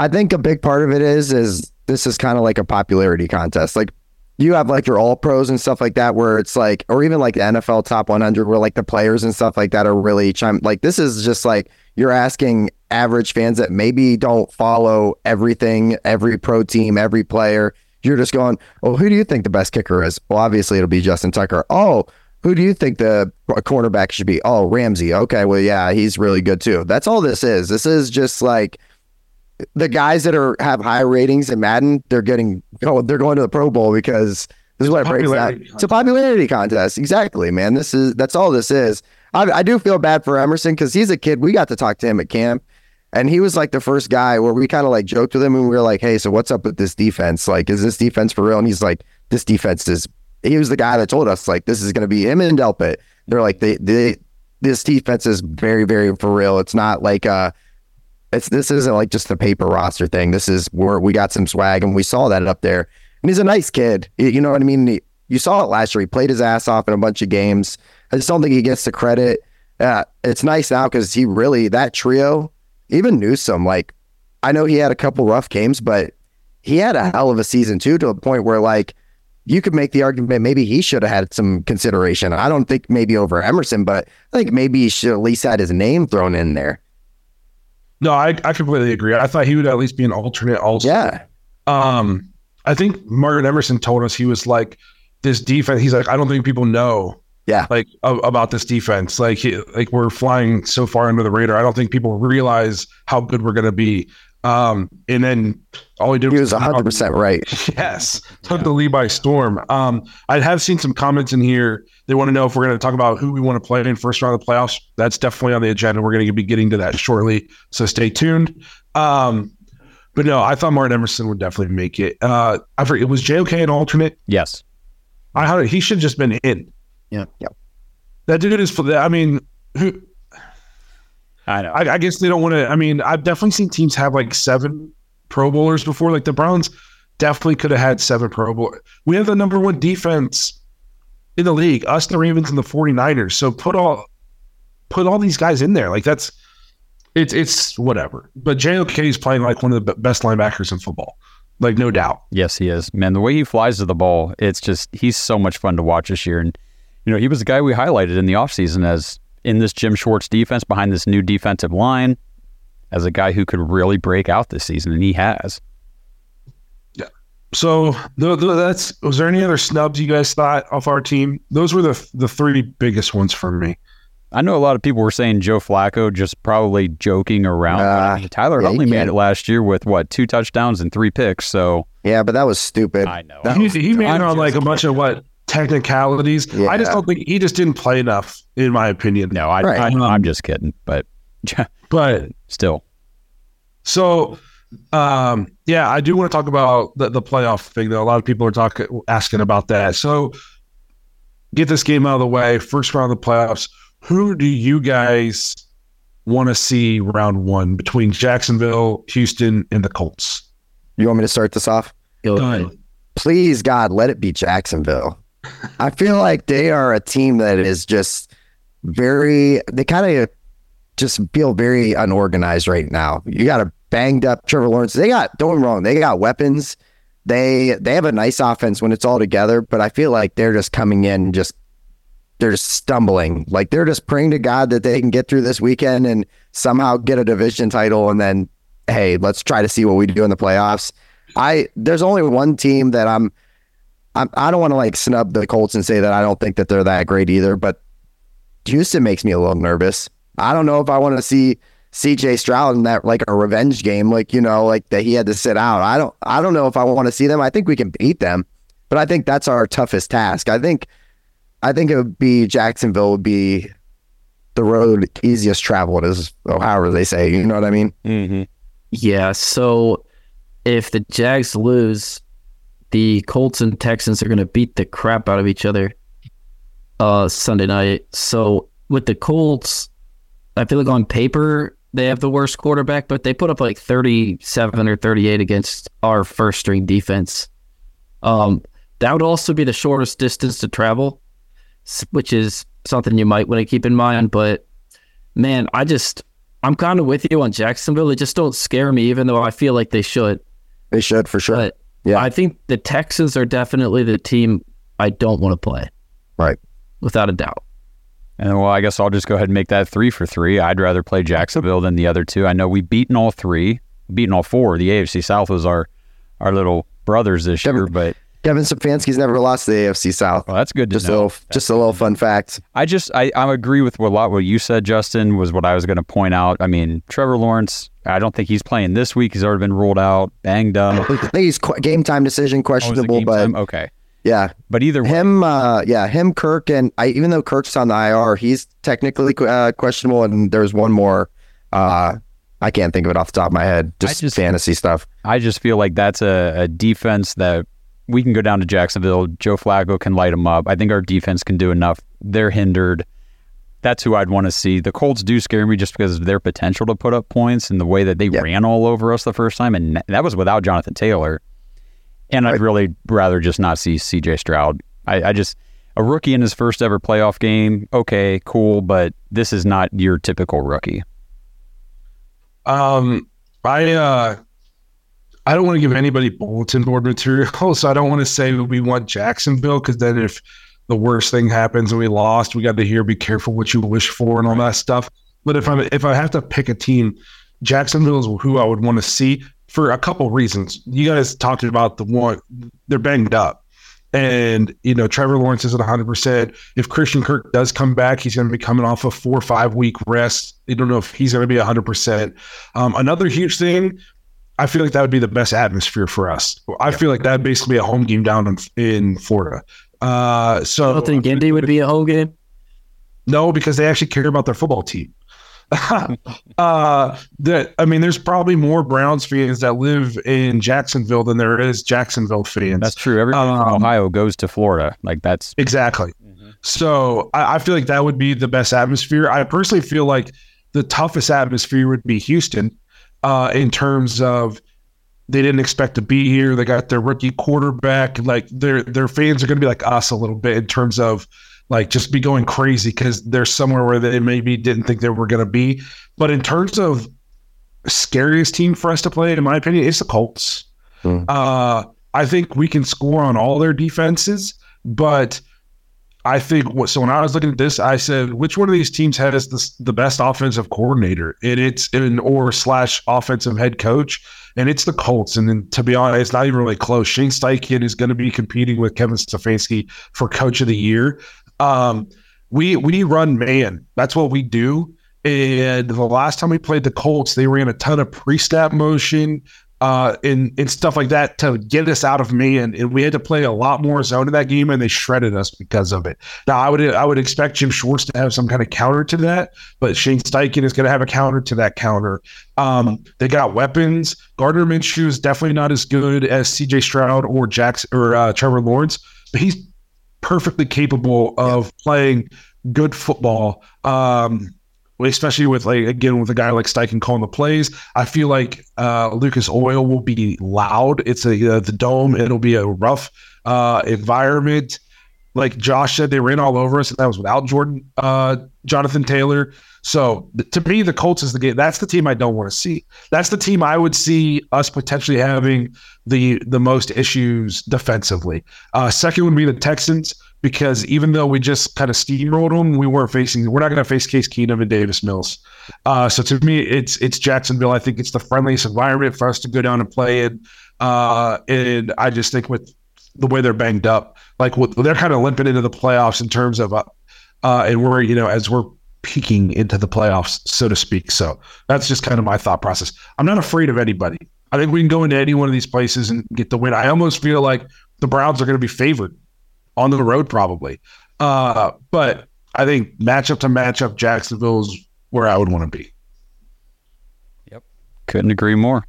I think a big part of it is is this is kind of like a popularity contest. Like you have like your all pros and stuff like that, where it's like, or even like the NFL top 100, where like the players and stuff like that are really chime. Like this is just like you're asking average fans that maybe don't follow everything, every pro team, every player. You're just going, oh, who do you think the best kicker is? Well, obviously it'll be Justin Tucker. Oh, who do you think the cornerback should be? Oh, Ramsey. Okay, well, yeah, he's really good too. That's all this is. This is just like the guys that are have high ratings in Madden, they're getting oh, they're going to the Pro Bowl because this is what it breaks down. It's a popularity contest. Exactly, man. This is that's all this is. I, I do feel bad for Emerson because he's a kid. We got to talk to him at camp, and he was like the first guy where we kind of like joked with him and we were like, "Hey, so what's up with this defense? Like, is this defense for real?" And he's like, "This defense is." He was the guy that told us like this is going to be him and Delpit. They're like they they this defense is very very for real. It's not like uh it's this isn't like just a paper roster thing. This is where we got some swag and we saw that up there. And he's a nice kid. You know what I mean? He, you saw it last year. He played his ass off in a bunch of games. I just don't think he gets the credit. Uh, it's nice now because he really that trio, even Newsome. Like I know he had a couple rough games, but he had a hell of a season too. To a point where like you could make the argument maybe he should have had some consideration. I don't think maybe over Emerson, but I think maybe he should at least had his name thrown in there. No, I, I completely agree. I thought he would at least be an alternate also. Yeah. Um, I think Martin Emerson told us he was like this defense. He's like, I don't think people know, Yeah. like a- about this defense. Like, he, like we're flying so far under the radar. I don't think people realize how good we're gonna be. Um, and then all he did He was 100% right. Yes, took the lead by storm. Um, I have seen some comments in here. They want to know if we're going to talk about who we want to play in first round of the playoffs. That's definitely on the agenda. We're going to be getting to that shortly, so stay tuned. Um, but no, I thought Martin Emerson would definitely make it. Uh, I forget, was JOK an alternate? yes. I had he should have just been in. Yeah. yeah. That dude is. For that. I mean, who? I know. I, I guess they don't want to. I mean, I've definitely seen teams have like seven Pro Bowlers before. Like the Browns definitely could have had seven Pro Bowlers. We have the number one defense in the league, us, the Ravens, and the 49ers. So put all put all these guys in there. Like that's it's it's whatever. But JOK is playing like one of the best linebackers in football. Like no doubt. Yes, he is. Man, the way he flies to the ball, it's just he's so much fun to watch this year. And you know, he was the guy we highlighted in the offseason as in this Jim Schwartz defense behind this new defensive line as a guy who could really break out this season, and he has. Yeah. So the, the, that's was there any other snubs you guys thought off our team? Those were the the three biggest ones for me. I know a lot of people were saying Joe Flacco just probably joking around. but I Uh, mean, Tyler yeah, Huntley made it last year with what two touchdowns and three picks. So Yeah, but that was stupid. I know. He, he made it on like a bunch of what technicalities. I just don't think he just didn't play enough, in my opinion. no, I, Right. I I'm just kidding, but But still, so, um, yeah, I do want to talk about the, the playoff thing though. A lot of people are talking, asking about that. So, get this game out of the way. First round of the playoffs. Who do you guys want to see round one between Jacksonville, Houston, and the Colts? You want me to start this off? Go Go ahead. ahead. Please, God, let it be Jacksonville. I feel like they are a team that is just very, they kind of just feel very unorganized right now. You got a banged up Trevor Lawrence. They got, don't get wrong, they got weapons. They they have a nice offense when it's all together, but I feel like they're just coming in just they're just stumbling. Like they're just praying to God that they can get through this weekend and somehow get a division title and then hey, let's try to see what we do in the playoffs. I there's only one team that I'm I'm I don't want to like snub the Colts and say that I don't think that they're that great either, but Houston makes me a little nervous. I don't know if I want to see CJ Stroud in that like a revenge game, like you know, like that he had to sit out. I don't I don't know if I want to see them. I think we can beat them, but I think that's our toughest task. I think I think it would be Jacksonville would be the road easiest traveled is or however they say. You know what I mean? Mm-hmm. Yeah. So if the Jags lose, the Colts and Texans are going to beat the crap out of each other uh, Sunday night. So with the Colts, I feel like on paper they have the worst quarterback, but they put up like 37 or 38 against our first string defense. Um, that would also be the shortest distance to travel, which is something you might want to keep in mind. But man, I just I'm kind of with you on Jacksonville. They just don't scare me, even though I feel like they should. They should for sure. But Yeah. I think the Texans are definitely the team I don't want to play. Right. Without a doubt. And well, I guess I'll just go ahead and make that three for three. I'd rather play Jacksonville than the other two. I know we've beaten all three, beaten all four. The AFC South was our our little brothers this Kevin- year, but Kevin Stefanski's never lost to the AFC South. well, that's good to Just a know. little, just a little fun fact. I just I, I agree with what, a lot what you said, Justin, was what I was going to point out. I mean, Trevor Lawrence, I don't think he's playing this week. He's already been ruled out, banged up. I think he's qu- game time decision Oh, questionable, game but time? okay. yeah, But either way, him, uh, yeah, him, Kirk, and I. Even though Kirk's on the IR, he's technically uh, questionable. And there's one more. Uh, I can't think of it off the top of my head. Just, just- fantasy stuff. I just feel like that's a, a defense that we can go down to Jacksonville. Joe Flacco can light them up. I think our defense can do enough. They're hindered. That's who I'd want to see. The Colts do scare me just because of their potential to put up points and the way that they Yeah. ran all over us the first time, and that was without Jonathan Taylor. And I'd Right. really rather just not see C.J. Stroud. I, I just a rookie in his first ever playoff game. Okay, cool, but this is not your typical rookie. Um, I uh, I don't want to give anybody bulletin board material, so I don't want to say we want Jacksonville because then if the worst thing happens and we lost, we got to hear be careful what you wish for and all that stuff. But if I if I have to pick a team, Jacksonville is who I would want to see for a couple reasons. You guys talked about the one they're banged up. And you know Trevor Lawrence isn't 100. percent If Christian Kirk does come back, he's going to be coming off a four or five week rest. You don't know if he's going to be 100. percent um, Another huge thing, I feel like that would be the best atmosphere for us. I feel like that would basically be a home game down in, in Florida. Uh, so I don't think Indy would be a home game. no, because they actually care about their football team. uh, that I mean, there's probably more Browns fans that live in Jacksonville than there is Jacksonville fans. That's true. Everybody from Um, Ohio goes to Florida. Like that's Exactly. So I, I feel like that would be the best atmosphere. I personally feel like the toughest atmosphere would be Houston, uh, in terms of they didn't expect to be here. They got their rookie quarterback. Like their their fans are going to be like us a little bit in terms of like just be going crazy because they're somewhere where they maybe didn't think they were going to be. But in terms of scariest team for us to play, in my opinion, it's the Colts. Hmm. Uh, I think we can score on all their defenses, but I think what. So when I was looking at this, I said, which one of these teams has the the best offensive coordinator? And it's an or slash offensive head coach, and it's the Colts. And then to be honest, it's not even really close. Shane Steichen is going to be competing with Kevin Stefanski for Coach of the Year. Um, we we run man. That's what we do. And the last time we played the Colts, they ran a ton of pre-snap motion uh, and and stuff like that to get us out of man. And we had to play a lot more zone in that game, and they shredded us because of it. Now, I would I would expect Jim Schwartz to have some kind of counter to that, but Shane Steichen is going to have a counter to that counter. Um, they got weapons. Gardner Minshew is definitely not as good as C.J. Stroud or Jackson or uh, Trevor Lawrence, but he's perfectly capable of playing good football. Um, especially with like again with a guy like Steichen calling the plays. I feel like uh, Lucas Oil will be loud. It's a uh, the dome. It'll be a rough uh, environment. Like Josh said, they ran all over us, and that was without Jordan, uh, Jonathan Taylor. So th- to me, the Colts is the game. That's the team I don't want to see. That's the team I would see us potentially having the the most issues defensively. Uh, second would be the Texans because even though we just kind of steamrolled them, we weren't facing. We're not going to face Case Keenum and Davis Mills. Uh, so to me, it's it's Jacksonville. I think it's the friendliest environment for us to go down and play in. Uh, and I just think with the way they're banged up, like with, they're kind of limping into the playoffs in terms of, uh, uh, and we're you know as we're peaking into the playoffs, so to speak. So that's just kind of my thought process. I'm not afraid of anybody. I think we can go into any one of these places and get the win. I almost feel like the Browns are going to be favored on the road probably. Uh, but I think matchup to matchup, Jacksonville's where I would want to be. Yep, couldn't agree more.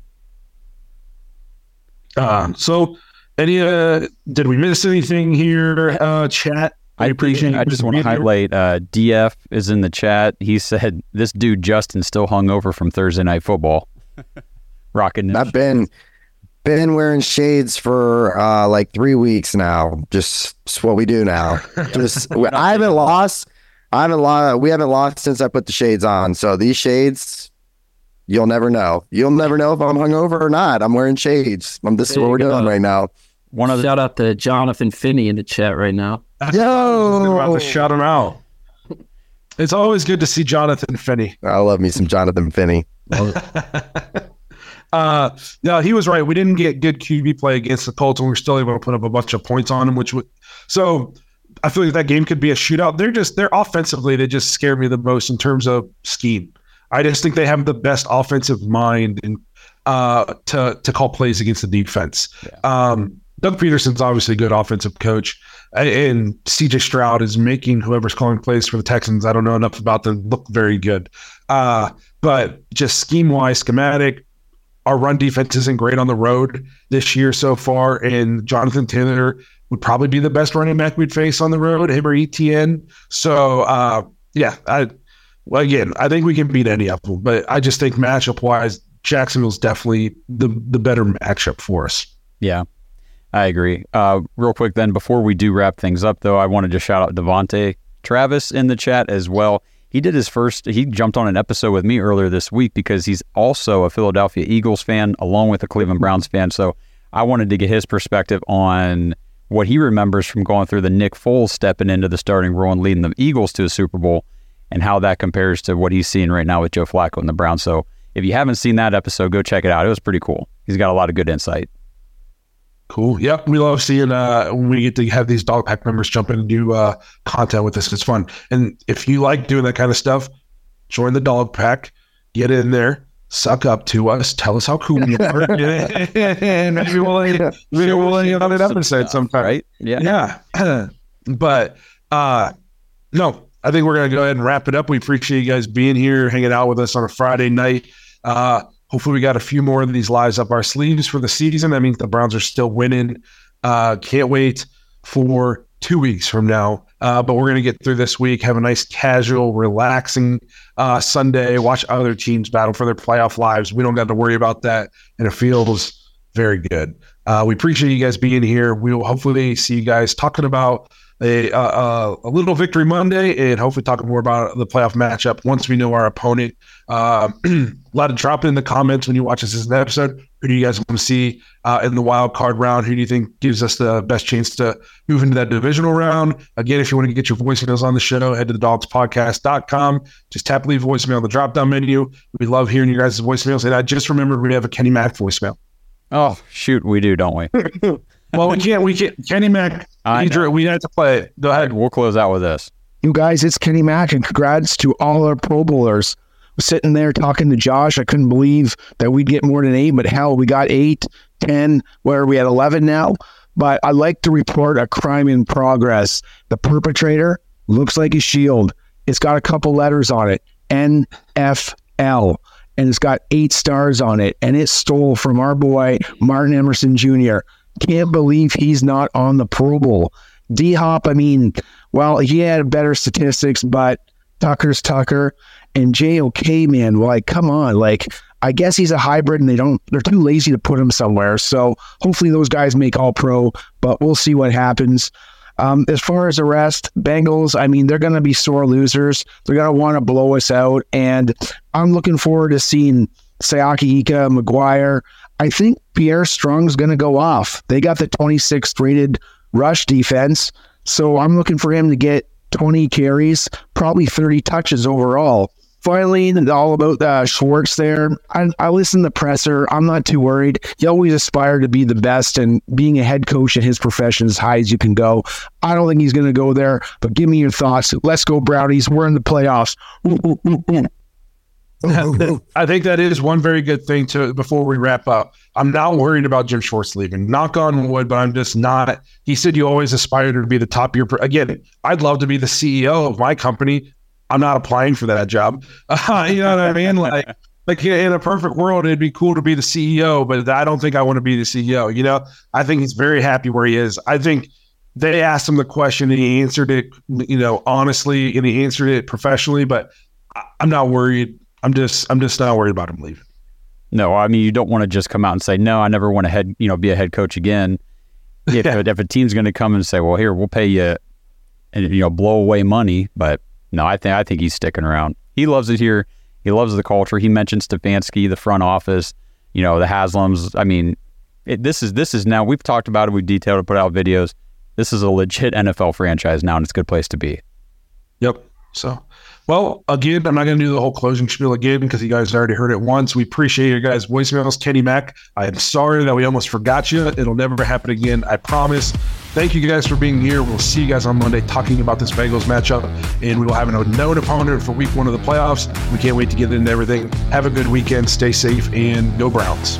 Um, so, any uh, did we miss anything here? Uh, chat. I appreciate. I just want to highlight. Uh, DF is in the chat. He said this dude Justin still hung over from Thursday night football. Rocking. I've been been wearing shades for uh, like three weeks now. Just it's what we do now. Just I haven't lost. I haven't lost. We haven't lost since I put the shades on. So these shades, you'll never know. You'll never know if I'm hungover or not. I'm wearing shades. I'm, this is what we're go. doing right now. One of the Shout out to Jonathan Finney in the chat right now. Yo, about to shout him out. It's always good to see Jonathan Finney. I love me some Jonathan Finney. Uh, no, he was right. We didn't get good QB play against the Colts, and we are still able to put up a bunch of points on them. Which would, so I feel like that game could be a shootout. They're just they're offensively they just scare me the most in terms of scheme. I just think they have the best offensive mind and uh, to to call plays against the defense. Um, Doug Pederson's obviously a good offensive coach, and CJ Stroud is making whoever's calling plays for the Texans. I don't know enough about them. Look very good, uh, but just scheme wise, schematic. Our run defense isn't great on the road this year so far, and Jonathan Taylor would probably be the best running back we'd face on the road, him or ETN. So, uh, yeah, I well again, I think we can beat any of them, but I just think matchup wise, Jacksonville's definitely the the better matchup for us. Yeah, I agree. Uh, real quick, then, before we do wrap things up, though, I wanted to shout out Devonte Travis in the chat as well. He did his first, he jumped on an episode with me earlier this week because he's also a Philadelphia Eagles fan along with a Cleveland Browns fan. So I wanted to get his perspective on what he remembers from going through the Nick Foles stepping into the starting role and leading the Eagles to a Super Bowl and how that compares to what he's seeing right now with Joe Flacco and the Browns. So if you haven't seen that episode, go check it out. It was pretty cool. He's got a lot of good insight. Cool. Yep. We love seeing uh, when we get to have these dog pack members jump in and do uh, content with us. It's fun. And if you like doing that kind of stuff, join the dog pack, get in there, suck up to us, tell us how cool you are. and maybe we'll, maybe we'll end on an episode sometime. right? Yeah. Yeah. but uh no, I think we're gonna go ahead and wrap it up. We appreciate you guys being here, hanging out with us on a Friday night. Uh hopefully we got a few more of these lives up our sleeves for the season. That means the Browns are still winning. Uh can't wait for two weeks from now. Uh, but we're gonna get through this week, have a nice casual, relaxing uh Sunday, watch other teams battle for their playoff lives. We don't got to worry about that, and it feels very good. Uh, we appreciate you guys being here. We will hopefully see you guys talking about a, uh, uh, a little victory Monday and hopefully talk more about the playoff matchup once we know our opponent. Uh, a lot of drop in the comments when you watch this as an episode. Who do you guys want to see uh, in the wild card round? Who do you think gives us the best chance to move into that divisional round? Again, if you want to get your voicemails on the show, head to the dawgspodcast.com. Just tap leave voicemail on the drop down menu. We love hearing your guys' voicemails. And I just remembered we have a Kenny Mack voicemail. Oh shoot, we do, don't we? Well, we can't. We can't. Kenny Mack. I he know. drew- we had to play. Go ahead. We'll close out with this. You guys, it's Kenny Mack, and congrats to all our Pro Bowlers. Sitting there talking to Josh. I couldn't believe that we'd get more than eight, but hell, we got eight, ten. Where are we at eleven now? But I like to report a crime in progress. The perpetrator looks like a shield. It's got a couple letters on it, NFL, and it's got eight stars on it, and it stole from our boy Martin Emerson Jr. Can't believe he's not on the Pro Bowl. D Hop, I mean, well, he had better statistics, but Tucker's Tucker and JOK, man, like, come on. Like, I guess he's a hybrid and they don't, they're too lazy to put him somewhere. So hopefully those guys make all pro, but we'll see what happens. Um, as far as the rest, Bengals, I mean, they're going to be sore losers. They're going to want to blow us out. And I'm looking forward to seeing Siaki Ika, McGuire. I think Pierre Strong's going to go off. They got the 26th rated rush defense. So I'm looking for him to get 20 carries, probably 30 touches overall. Finally, all about uh, Schwartz there. I, I listen to presser. I'm not too worried. He always aspired to be the best, and being a head coach in his profession as high as you can go. I don't think he's going to go there, but give me your thoughts. Let's go, Brownies. We're in the playoffs. I think that is one very good thing to before we wrap up. I'm not worried about Jim Schwartz leaving. Knock on wood, but I'm just not. He said you always aspire to be the top of your. Again, I'd love to be the CEO of my company. I'm not applying for that job. Uh, you know what I mean? Like, like in a perfect world, it'd be cool to be the CEO, but I don't think I want to be the CEO. You know, I think he's very happy where he is. I think they asked him the question and he answered it, you know, honestly, and he answered it professionally. But I'm not worried. I'm just, I'm just not worried about him leaving. No, I mean you don't want to just come out and say no. I never want to head, you know, be a head coach again. If, Yeah. if a team's going to come and say, well, here we'll pay you, and you know, blow away money, but no, I think I think he's sticking around. He loves it here. He loves the culture. He mentioned Stefanski, the front office, you know, the Haslams. I mean, it, this is this is now we've talked about it. We've detailed it, put out videos. This is a legit NFL franchise now, and it's a good place to be. Yep. So, well, again, I'm not going to do the whole closing spiel again because you guys already heard it once. We appreciate your guys' voicemails. Kenny Mack, I am sorry that we almost forgot you. It'll never happen again. I promise. Thank you guys for being here. We'll see you guys on Monday talking about this Bengals matchup, and we will have a known opponent for week one of the playoffs. We can't wait to get into everything. Have a good weekend. Stay safe and go Browns.